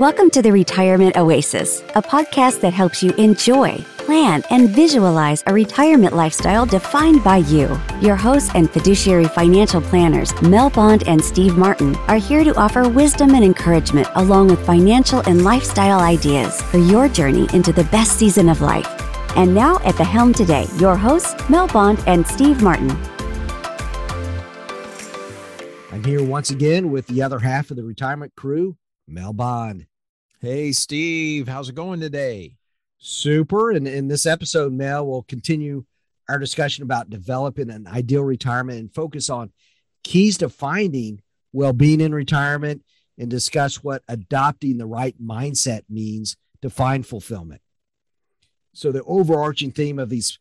Welcome to the Retirement Oasis, a podcast that helps you enjoy, plan, and visualize a retirement lifestyle defined by you. Your hosts and fiduciary financial planners, Mel Bond and Steve Martin, are here to offer wisdom and encouragement along with financial and lifestyle ideas for your journey into the best season of life. And now at the helm today, your hosts, Mel Bond and Steve Martin. I'm here once again with the other half of the retirement crew, Mel Bond. Hey, Steve, how's it going today? Super. And in this episode, Mel, will continue our discussion about developing an ideal retirement and focus on keys to finding well being in retirement and discuss what adopting the right mindset means to find fulfillment. So, the overarching theme of these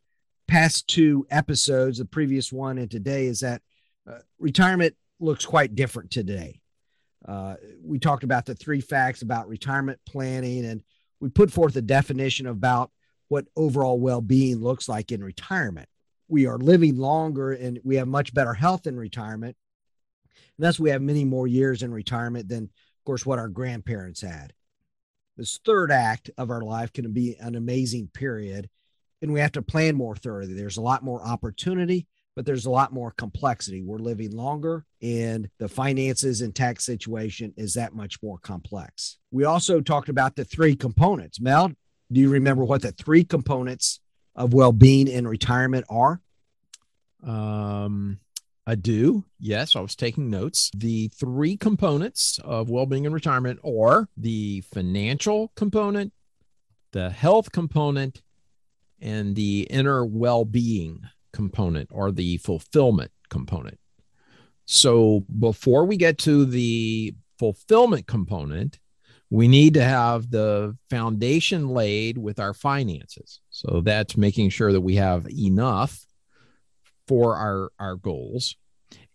past two episodes, the previous one and today, is that uh, retirement looks quite different today. Uh, we talked about the three facts about retirement planning, and we put forth a definition about what overall well being looks like in retirement. We are living longer and we have much better health in retirement. And thus, we have many more years in retirement than, of course, what our grandparents had. This third act of our life can be an amazing period, and we have to plan more thoroughly. There's a lot more opportunity but there's a lot more complexity. We're living longer, and the finances and tax situation is that much more complex. We also talked about the three components. Mel, do you remember what the three components of well being in retirement are? Um, I do. Yes, I was taking notes. The three components of well being in retirement are the financial component, the health component, and the inner well being component or the fulfillment component. So before we get to the fulfillment component, we need to have the foundation laid with our finances. So that's making sure that we have enough for our, our goals.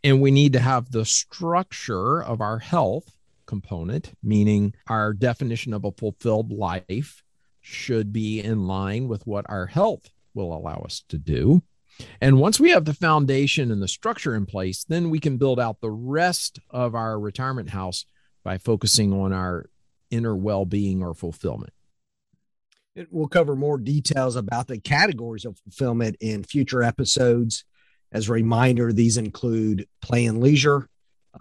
And we need to have the structure of our health component, meaning our definition of a fulfilled life should be in line with what our health will allow us to do. And once we have the foundation and the structure in place, then we can build out the rest of our retirement house by focusing on our inner well being or fulfillment. We'll cover more details about the categories of fulfillment in future episodes. As a reminder, these include play and leisure,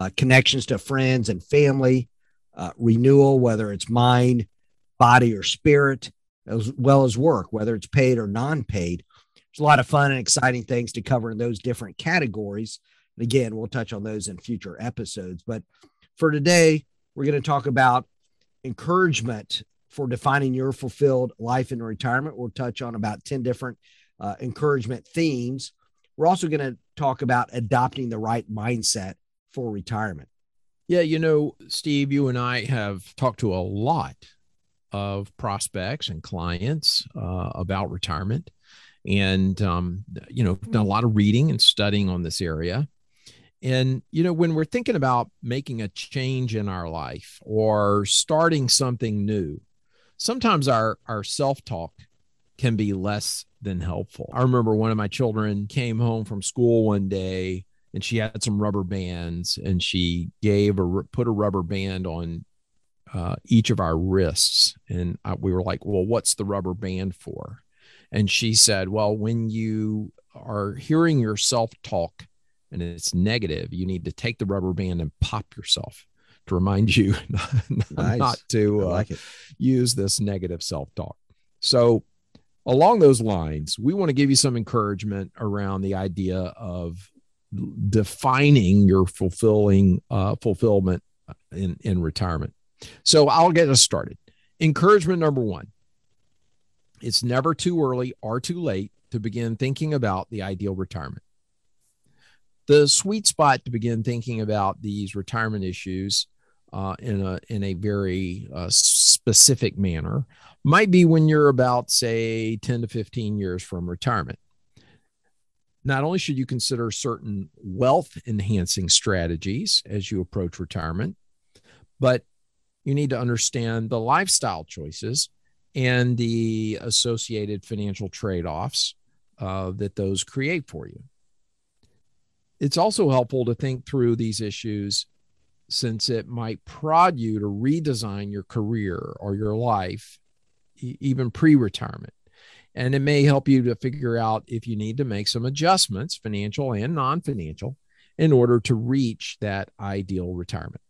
uh, connections to friends and family, uh, renewal, whether it's mind, body, or spirit, as well as work, whether it's paid or non paid there's a lot of fun and exciting things to cover in those different categories. And again, we'll touch on those in future episodes. But for today, we're going to talk about encouragement for defining your fulfilled life in retirement. We'll touch on about 10 different uh, encouragement themes. We're also going to talk about adopting the right mindset for retirement. Yeah, you know, Steve, you and I have talked to a lot of prospects and clients uh, about retirement and um, you know done a lot of reading and studying on this area. And you know when we're thinking about making a change in our life or starting something new sometimes our our self-talk can be less than helpful. I remember one of my children came home from school one day and she had some rubber bands and she gave or put a rubber band on uh, each of our wrists. And I, we were like well what's the rubber band for and she said, Well, when you are hearing yourself talk and it's negative, you need to take the rubber band and pop yourself to remind you nice. not to like uh, use this negative self talk. So, along those lines, we want to give you some encouragement around the idea of defining your fulfilling uh, fulfillment in, in retirement. So, I'll get us started. Encouragement number one it's never too early or too late to begin thinking about the ideal retirement. The sweet spot to begin thinking about these retirement issues uh, in a in a very uh, specific manner might be when you're about say 10 to 15 years from retirement. Not only should you consider certain wealth enhancing strategies as you approach retirement, but you need to understand the lifestyle choices and the associated financial trade offs uh, that those create for you. It's also helpful to think through these issues since it might prod you to redesign your career or your life, e- even pre retirement. And it may help you to figure out if you need to make some adjustments, financial and non financial, in order to reach that ideal retirement.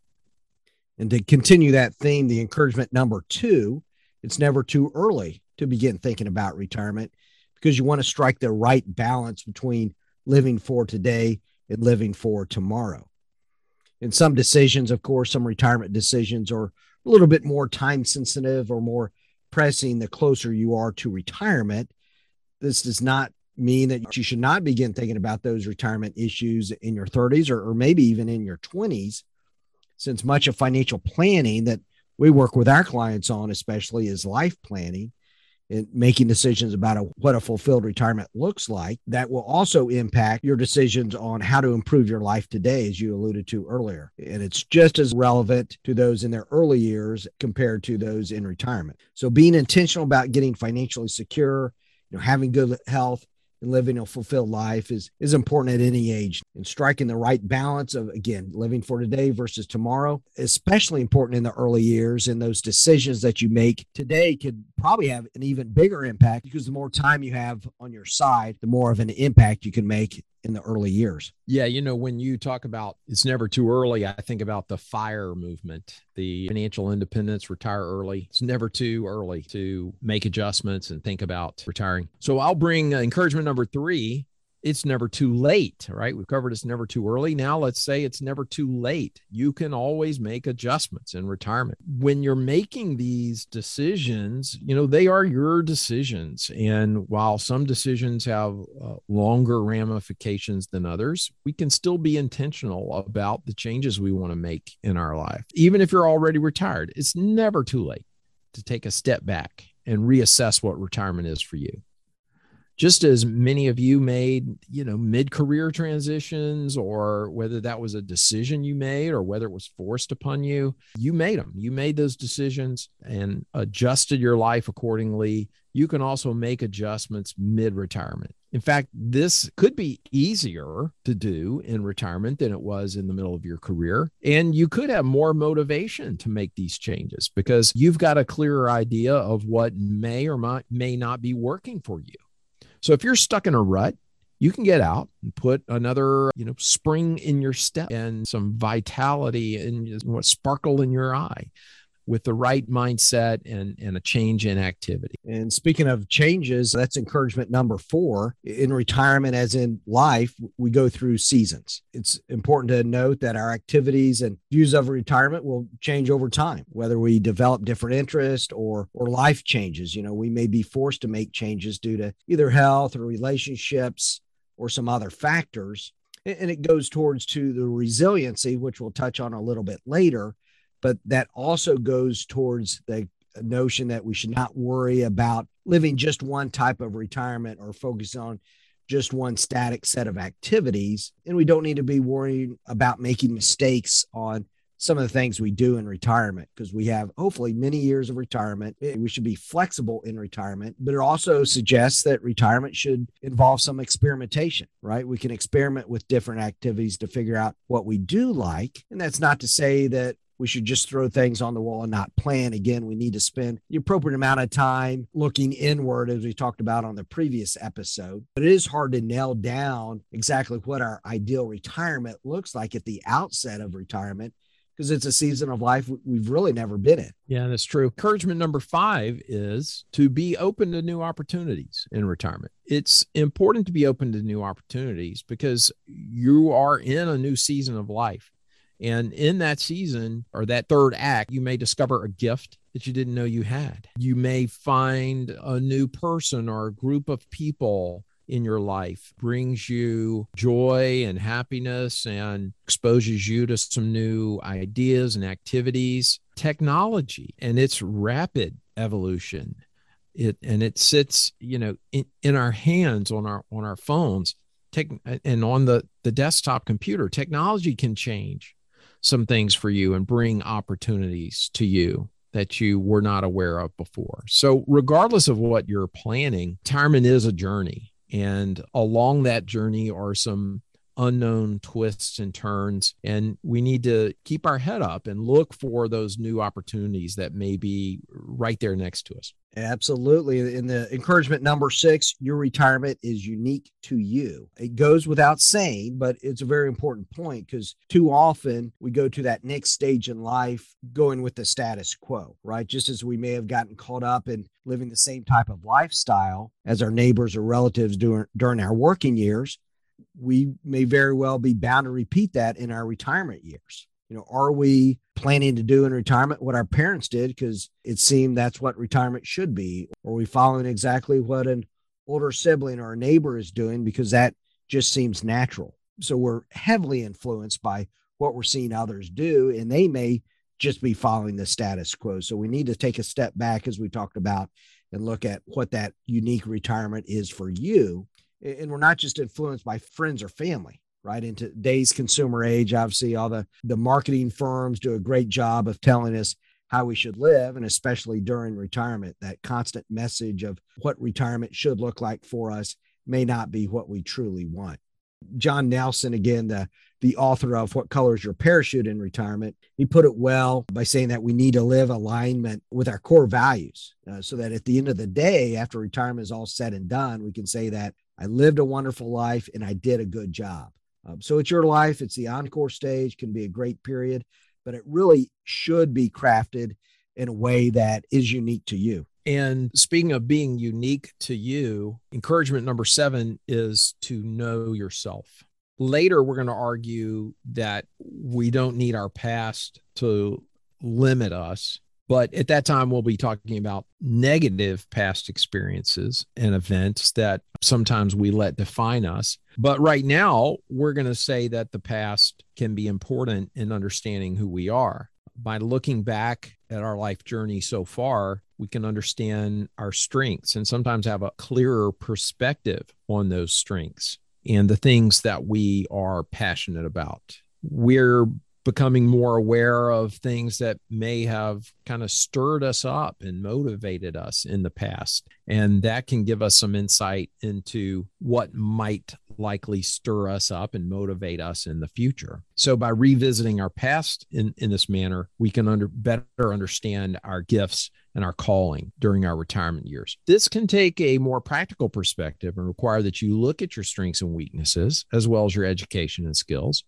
And to continue that theme, the encouragement number two, it's never too early to begin thinking about retirement because you want to strike the right balance between living for today and living for tomorrow. And some decisions, of course, some retirement decisions are a little bit more time sensitive or more pressing the closer you are to retirement. This does not mean that you should not begin thinking about those retirement issues in your 30s or, or maybe even in your 20s, since much of financial planning that we work with our clients on, especially, is life planning and making decisions about a, what a fulfilled retirement looks like. That will also impact your decisions on how to improve your life today, as you alluded to earlier. And it's just as relevant to those in their early years compared to those in retirement. So being intentional about getting financially secure, you know, having good health, and living a fulfilled life is is important at any age. And striking the right balance of again living for today versus tomorrow especially important in the early years and those decisions that you make today could probably have an even bigger impact because the more time you have on your side the more of an impact you can make in the early years. Yeah, you know, when you talk about it's never too early, I think about the FIRE movement, the financial independence, retire early. It's never too early to make adjustments and think about retiring. So I'll bring uh, encouragement number three it's never too late, right? We've covered it's never too early. Now let's say it's never too late. You can always make adjustments in retirement. When you're making these decisions, you know, they are your decisions. And while some decisions have uh, longer ramifications than others, we can still be intentional about the changes we want to make in our life. Even if you're already retired, it's never too late to take a step back and reassess what retirement is for you just as many of you made, you know, mid-career transitions or whether that was a decision you made or whether it was forced upon you, you made them. You made those decisions and adjusted your life accordingly. You can also make adjustments mid-retirement. In fact, this could be easier to do in retirement than it was in the middle of your career. And you could have more motivation to make these changes because you've got a clearer idea of what may or might, may not be working for you. So if you're stuck in a rut, you can get out and put another, you know, spring in your step and some vitality and what sparkle in your eye with the right mindset and, and a change in activity. And speaking of changes, that's encouragement number four. In retirement, as in life, we go through seasons. It's important to note that our activities and views of retirement will change over time, whether we develop different interests or, or life changes. You know, we may be forced to make changes due to either health or relationships or some other factors. And it goes towards to the resiliency, which we'll touch on a little bit later but that also goes towards the notion that we should not worry about living just one type of retirement or focus on just one static set of activities. And we don't need to be worrying about making mistakes on some of the things we do in retirement because we have hopefully many years of retirement. Eh, we should be flexible in retirement, but it also suggests that retirement should involve some experimentation, right? We can experiment with different activities to figure out what we do like. And that's not to say that we should just throw things on the wall and not plan. Again, we need to spend the appropriate amount of time looking inward, as we talked about on the previous episode. But it is hard to nail down exactly what our ideal retirement looks like at the outset of retirement because it's a season of life we've really never been in. Yeah, that's true. Encouragement number five is to be open to new opportunities in retirement. It's important to be open to new opportunities because you are in a new season of life. And in that season or that third act, you may discover a gift that you didn't know you had. You may find a new person or a group of people in your life brings you joy and happiness and exposes you to some new ideas and activities technology and its rapid evolution it and it sits you know in, in our hands on our on our phones Tech, and on the the desktop computer technology can change some things for you and bring opportunities to you that you were not aware of before. So, regardless of what you're planning, retirement is a journey. And along that journey are some unknown twists and turns. And we need to keep our head up and look for those new opportunities that may be right there next to us. Absolutely. In the encouragement number six, your retirement is unique to you. It goes without saying, but it's a very important point because too often we go to that next stage in life going with the status quo, right? Just as we may have gotten caught up in living the same type of lifestyle as our neighbors or relatives during, during our working years, we may very well be bound to repeat that in our retirement years you know, are we planning to do in retirement what our parents did because it seemed that's what retirement should be? Or are we following exactly what an older sibling or a neighbor is doing because that just seems natural? So we're heavily influenced by what we're seeing others do, and they may just be following the status quo. So we need to take a step back, as we talked about, and look at what that unique retirement is for you. And we're not just influenced by friends or family right? In today's consumer age obviously all the the marketing firms do a great job of telling us how we should live and especially during retirement that constant message of what retirement should look like for us may not be what we truly want. John nelson again the the author of what color is your parachute in retirement he put it well by saying that we need to live alignment with our core values uh, so that at the end of the day after retirement is all said and done we can say that i lived a wonderful life and i did a good job um, so it's your life. It's the encore stage, can be a great period, but it really should be crafted in a way that is unique to you. And speaking of being unique to you, encouragement number seven is to know yourself. Later, we're going to argue that we don't need our past to limit us but at that time, we'll be talking about negative past experiences and events that sometimes we let define us. But right now, we're going to say that the past can be important in understanding who we are. By looking back at our life journey so far, we can understand our strengths and sometimes have a clearer perspective on those strengths and the things that we are passionate about. We're becoming more aware of things that may have kind of stirred us up and motivated us in the past. And that can give us some insight into what might likely stir us up and motivate us in the future. So by revisiting our past in, in this manner, we can under, better understand our gifts and our calling during our retirement years. This can take a more practical perspective and require that you look at your strengths and weaknesses, as well as your education and skills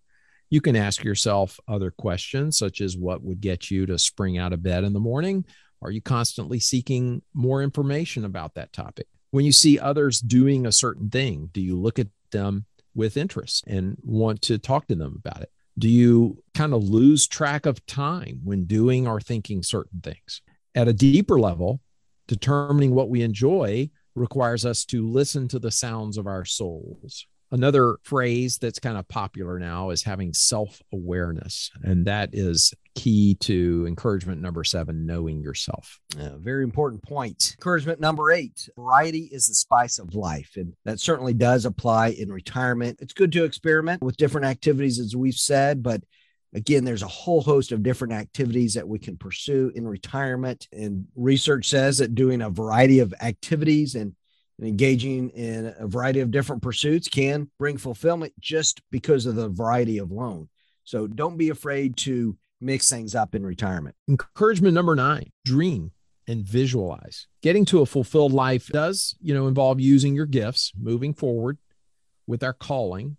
you can ask yourself other questions, such as what would get you to spring out of bed in the morning? Are you constantly seeking more information about that topic? When you see others doing a certain thing, do you look at them with interest and want to talk to them about it? Do you kind of lose track of time when doing or thinking certain things? At a deeper level, determining what we enjoy requires us to listen to the sounds of our souls Another phrase that's kind of popular now is having self awareness. And that is key to encouragement number seven knowing yourself. Very important point. Encouragement number eight variety is the spice of life. And that certainly does apply in retirement. It's good to experiment with different activities, as we've said, but Again, there's a whole host of different activities that we can pursue in retirement. And research says that doing a variety of activities and and engaging in a variety of different pursuits can bring fulfillment just because of the variety of loan. So don't be afraid to mix things up in retirement. Encouragement number nine dream and visualize. Getting to a fulfilled life does, you know, involve using your gifts, moving forward with our calling,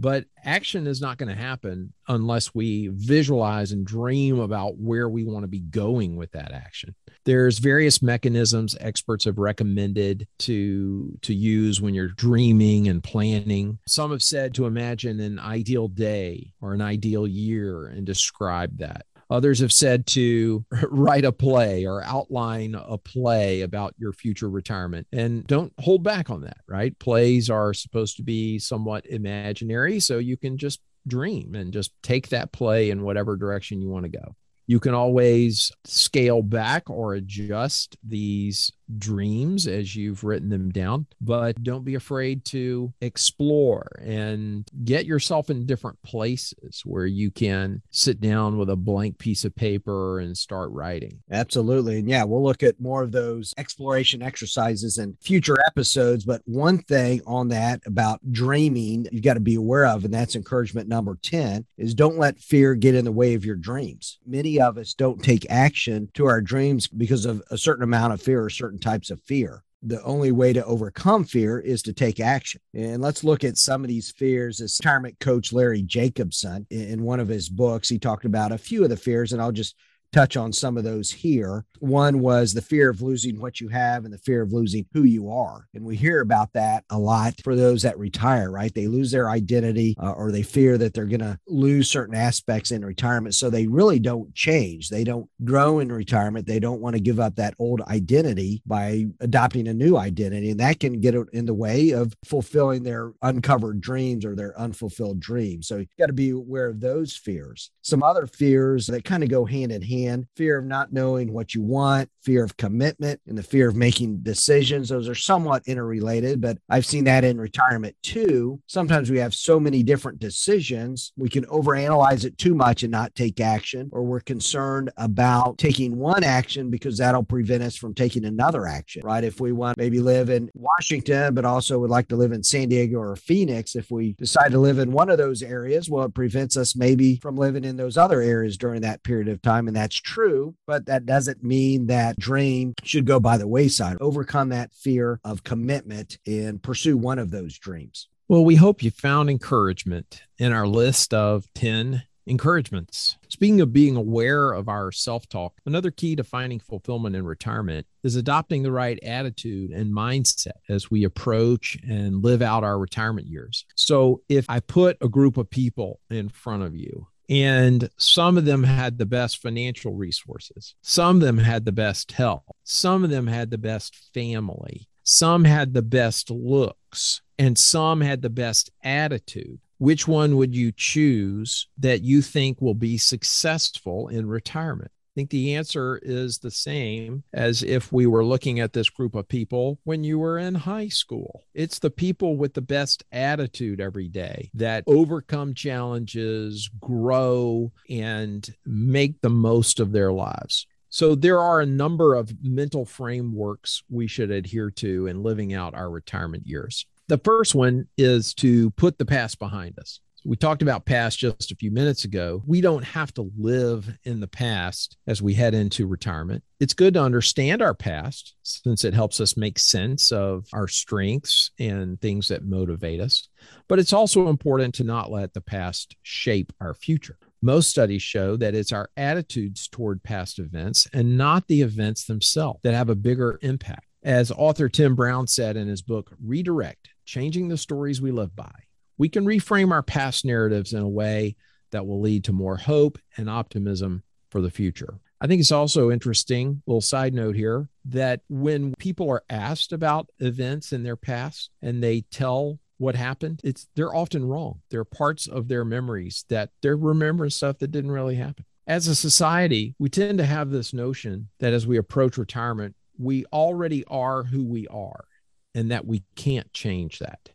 but action is not going to happen unless we visualize and dream about where we want to be going with that action. There's various mechanisms experts have recommended to to use when you're dreaming and planning. Some have said to imagine an ideal day or an ideal year and describe that. Others have said to write a play or outline a play about your future retirement and don't hold back on that, right? Plays are supposed to be somewhat imaginary, so you can just dream and just take that play in whatever direction you want to go. You can always scale back or adjust these dreams as you've written them down, but don't be afraid to explore and get yourself in different places where you can sit down with a blank piece of paper and start writing. Absolutely. And yeah, we'll look at more of those exploration exercises in future episodes. But one thing on that about dreaming, you've got to be aware of, and that's encouragement number 10, is don't let fear get in the way of your dreams. Many of us don't take action to our dreams because of a certain amount of fear or certain types of fear the only way to overcome fear is to take action. And let's look at some of these fears. As retirement coach Larry Jacobson, in one of his books, he talked about a few of the fears, and I'll just touch on some of those here. One was the fear of losing what you have and the fear of losing who you are. And we hear about that a lot for those that retire, right? They lose their identity uh, or they fear that they're going to lose certain aspects in retirement. So they really don't change. They don't grow in retirement. They don't want to give up that old identity by adopting a new identity. And that can get in the way of fulfilling their uncovered dreams or their unfulfilled dreams. So you got to be aware of those fears. Some other fears that kind of go hand in hand fear of not knowing what you want, fear of commitment, and the fear of making decisions. Those are somewhat interrelated, but I've seen that in retirement too. Sometimes we have so many different decisions, we can overanalyze it too much and not take action, or we're concerned about taking one action because that'll prevent us from taking another action, right? If we want maybe live in Washington, but also would like to live in San Diego or Phoenix, if we decide to live in one of those areas, well, it prevents us maybe from living in those other areas during that period of time. And that's true, but that doesn't mean that dream should go by the wayside. Overcome that fear of commitment and pursue one of those dreams. Well, we hope you found encouragement in our list of 10 encouragements. Speaking of being aware of our self talk, another key to finding fulfillment in retirement is adopting the right attitude and mindset as we approach and live out our retirement years. So, if I put a group of people in front of you and some of them had the best financial resources. Some of them had the best health. Some of them had the best family. Some had the best looks. And some had the best attitude. Which one would you choose that you think will be successful in retirement? I think the answer is the same as if we were looking at this group of people when you were in high school. It's the people with the best attitude every day that overcome challenges, grow, and make the most of their lives. So there are a number of mental frameworks we should adhere to in living out our retirement years. The first one is to put the past behind us we talked about past just a few minutes ago. We don't have to live in the past as we head into retirement. It's good to understand our past since it helps us make sense of our strengths and things that motivate us. But it's also important to not let the past shape our future. Most studies show that it's our attitudes toward past events and not the events themselves that have a bigger impact. As author Tim Brown said in his book, Redirect Changing the Stories We Live By, we can reframe our past narratives in a way that will lead to more hope and optimism for the future. I think it's also interesting, little side note here, that when people are asked about events in their past and they tell what happened, it's they're often wrong. There are parts of their memories that they're remembering stuff that didn't really happen. As a society, we tend to have this notion that as we approach retirement, we already are who we are and that we can't change that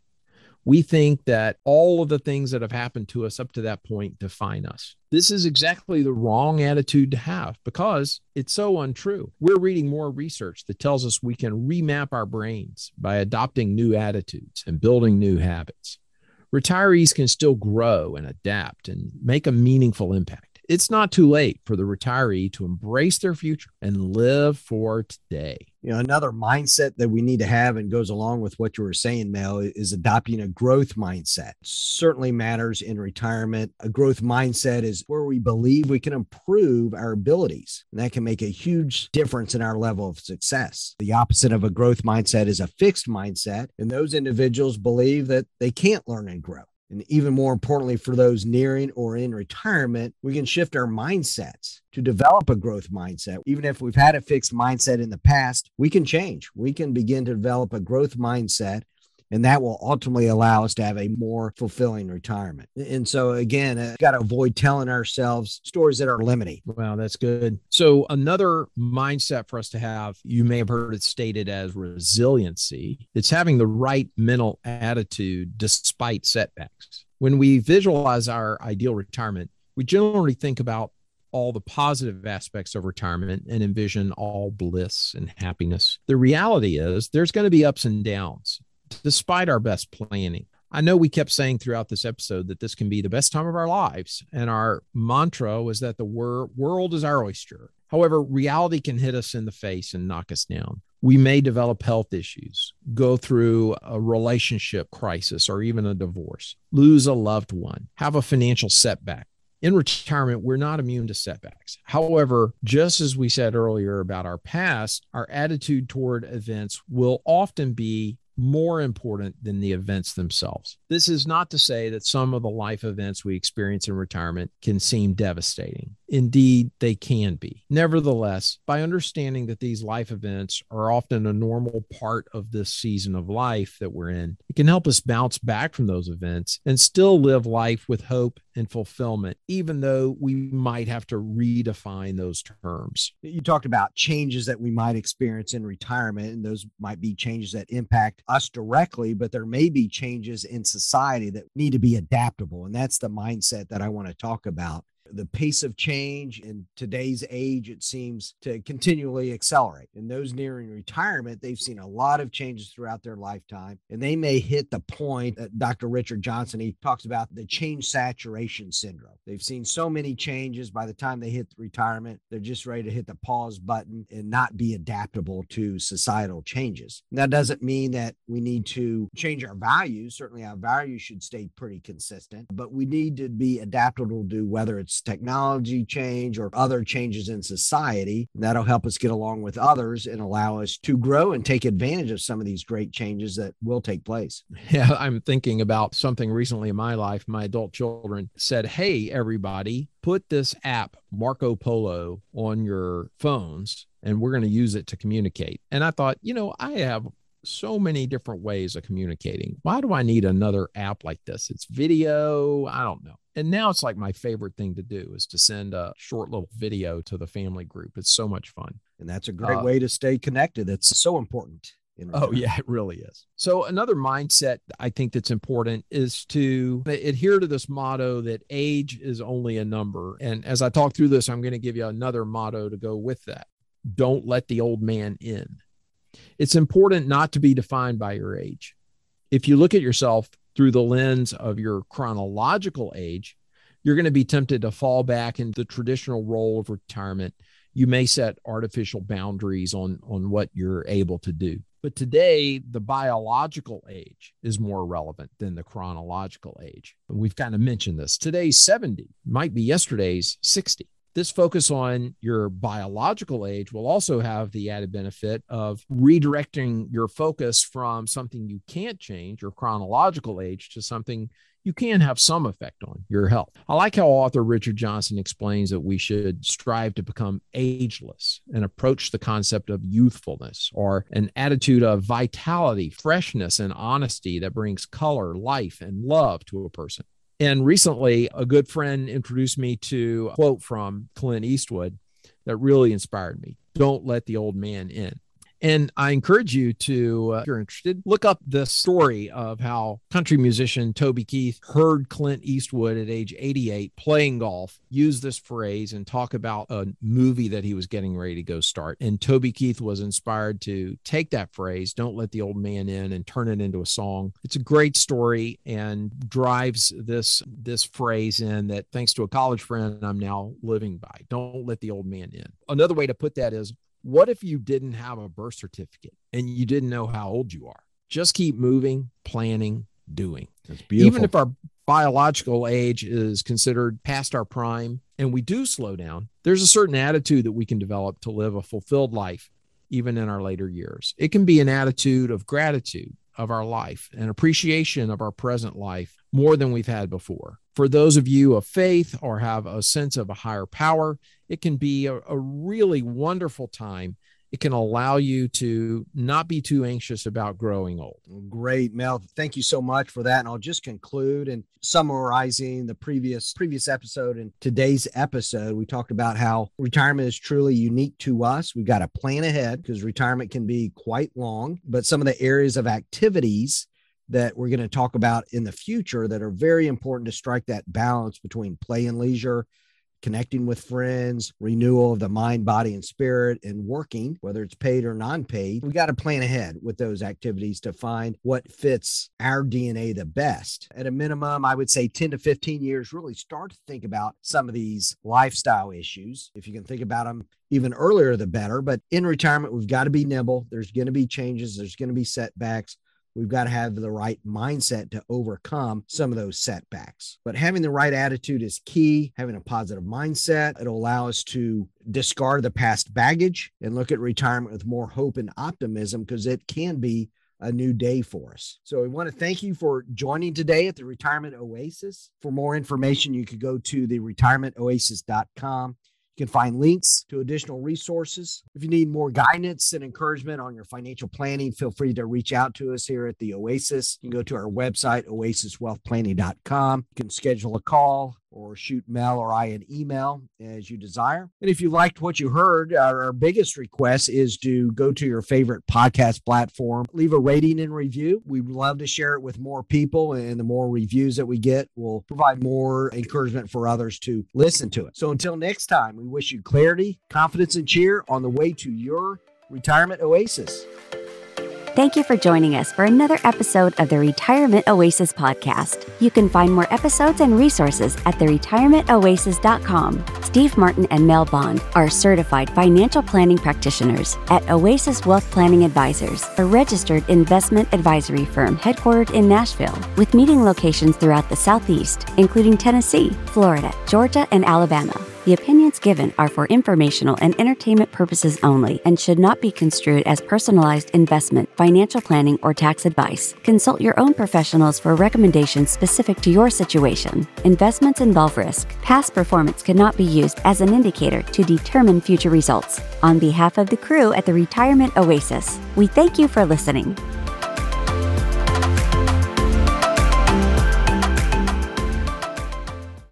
we think that all of the things that have happened to us up to that point define us. This is exactly the wrong attitude to have because it's so untrue. We're reading more research that tells us we can remap our brains by adopting new attitudes and building new habits. Retirees can still grow and adapt and make a meaningful impact. It's not too late for the retiree to embrace their future and live for today you know another mindset that we need to have and goes along with what you were saying mel is adopting a growth mindset. Certainly matters in retirement. A growth mindset is where we believe we can improve our abilities and that can make a huge difference in our level of success. The opposite of a growth mindset is a fixed mindset and those individuals believe that they can't learn and grow and even more importantly, for those nearing or in retirement, we can shift our mindsets to develop a growth mindset. Even if we've had a fixed mindset in the past, we can change. We can begin to develop a growth mindset And that will ultimately allow us to have a more fulfilling retirement. And so, again, uh, got to avoid telling ourselves stories that are limiting. Wow, that's good. So, another mindset for us to have, you may have heard it stated as resiliency, it's having the right mental attitude despite setbacks. When we visualize our ideal retirement, we generally think about all the positive aspects of retirement and envision all bliss and happiness. The reality is there's going to be ups and downs despite our best planning. I know we kept saying throughout this episode that this can be the best time of our lives. And our mantra was that the wor- world is our oyster. However, reality can hit us in the face and knock us down. We may develop health issues, go through a relationship crisis or even a divorce, lose a loved one, have a financial setback. In retirement, we're not immune to setbacks. However, just as we said earlier about our past, our attitude toward events will often be more important than the events themselves. This is not to say that some of the life events we experience in retirement can seem devastating. Indeed, they can be. Nevertheless, by understanding that these life events are often a normal part of this season of life that we're in, it can help us bounce back from those events and still live life with hope and fulfillment, even though we might have to redefine those terms. You talked about changes that we might experience in retirement, and those might be changes that impact us directly, but there may be changes in society that need to be adaptable. And that's the mindset that I want to talk about the pace of change in today's age, it seems to continually accelerate. And those nearing retirement, they've seen a lot of changes throughout their lifetime. And they may hit the point that Dr. Richard Johnson, he talks about the change saturation syndrome. They've seen so many changes by the time they hit retirement, they're just ready to hit the pause button and not be adaptable to societal changes. that doesn't mean that we need to change our values. Certainly, our values should stay pretty consistent, but we need to be adaptable to whether it's technology change or other changes in society. That'll help us get along with others and allow us to grow and take advantage of some of these great changes that will take place. Yeah, I'm thinking about something recently in my life. My adult children said, Hey, everybody, put this app, Marco Polo, on your phones and we're going to use it to communicate. And I thought, you know, I have so many different ways of communicating. Why do I need another app like this? It's video. I don't know. And now it's like my favorite thing to do is to send a short little video to the family group. It's so much fun. And that's a great uh, way to stay connected. It's so important. Oh, yeah, it really is. So, another mindset I think that's important is to adhere to this motto that age is only a number. And as I talk through this, I'm going to give you another motto to go with that don't let the old man in. It's important not to be defined by your age. If you look at yourself through the lens of your chronological age, you're going to be tempted to fall back into the traditional role of retirement. You may set artificial boundaries on, on what you're able to do. But today, the biological age is more relevant than the chronological age. We've kind of mentioned this. Today's 70 might be yesterday's 60 this focus on your biological age will also have the added benefit of redirecting your focus from something you can't change, your chronological age, to something you can have some effect on your health. I like how author Richard Johnson explains that we should strive to become ageless and approach the concept of youthfulness or an attitude of vitality, freshness, and honesty that brings color, life, and love to a person. And recently, a good friend introduced me to a quote from Clint Eastwood that really inspired me Don't let the old man in. And I encourage you to, uh, if you're interested, look up the story of how country musician Toby Keith heard Clint Eastwood at age 88 playing golf, use this phrase and talk about a movie that he was getting ready to go start. And Toby Keith was inspired to take that phrase, don't let the old man in, and turn it into a song. It's a great story and drives this this phrase in that thanks to a college friend I'm now living by. Don't let the old man in. Another way to put that is what if you didn't have a birth certificate and you didn't know how old you are? Just keep moving, planning, doing. That's beautiful. Even if our biological age is considered past our prime and we do slow down, there's a certain attitude that we can develop to live a fulfilled life, even in our later years. It can be an attitude of gratitude of our life and appreciation of our present life more than we've had before. For those of you of faith or have a sense of a higher power, it can be a, a really wonderful time it can allow you to not be too anxious about growing old. Great, Mel. Thank you so much for that. And I'll just conclude and summarizing the previous previous episode and today's episode. We talked about how retirement is truly unique to us. We've got to plan ahead because retirement can be quite long, but some of the areas of activities that we're going to talk about in the future that are very important to strike that balance between play and leisure connecting with friends, renewal of the mind, body, and spirit, and working, whether it's paid or non paid. We got to plan ahead with those activities to find what fits our DNA the best. At a minimum, I would say 10 to 15 years, really start to think about some of these lifestyle issues. If you can think about them even earlier, the better. But in retirement, we've got to be nimble. There's going to be changes, there's going to be setbacks. We've got to have the right mindset to overcome some of those setbacks. But having the right attitude is key. Having a positive mindset, it'll allow us to discard the past baggage and look at retirement with more hope and optimism because it can be a new day for us. So we want to thank you for joining today at the Retirement Oasis. For more information, you could go to the retirementoasis.com. You can find links to additional resources. If you need more guidance and encouragement on your financial planning, feel free to reach out to us here at the Oasis. You can go to our website, oasiswealthplanning.com. You can schedule a call or shoot Mel or I an email as you desire. And if you liked what you heard, our, biggest request is to go to your favorite podcast platform, leave a rating and review. We'd love to share it with more people, and the more reviews that we get will provide more encouragement for others to listen to it. So until next time, we wish you clarity, confidence, and cheer on the way to your retirement oasis. Thank you for joining us for another episode of the Retirement Oasis podcast. You can find more episodes and resources at theretirementoasis.com. Steve Martin and Mel Bond are certified financial planning practitioners at Oasis Wealth Planning Advisors, a registered investment advisory firm headquartered in Nashville, with meeting locations throughout the Southeast, including Tennessee, Florida, Georgia, and Alabama. The opinions given are for informational and entertainment purposes only and should not be construed as personalized investment, financial planning, or tax advice. Consult your own professionals for recommendations specific to your situation. Investments involve risk. Past performance cannot be used as an indicator to determine future results. On behalf of the crew at the Retirement Oasis, we thank you for listening.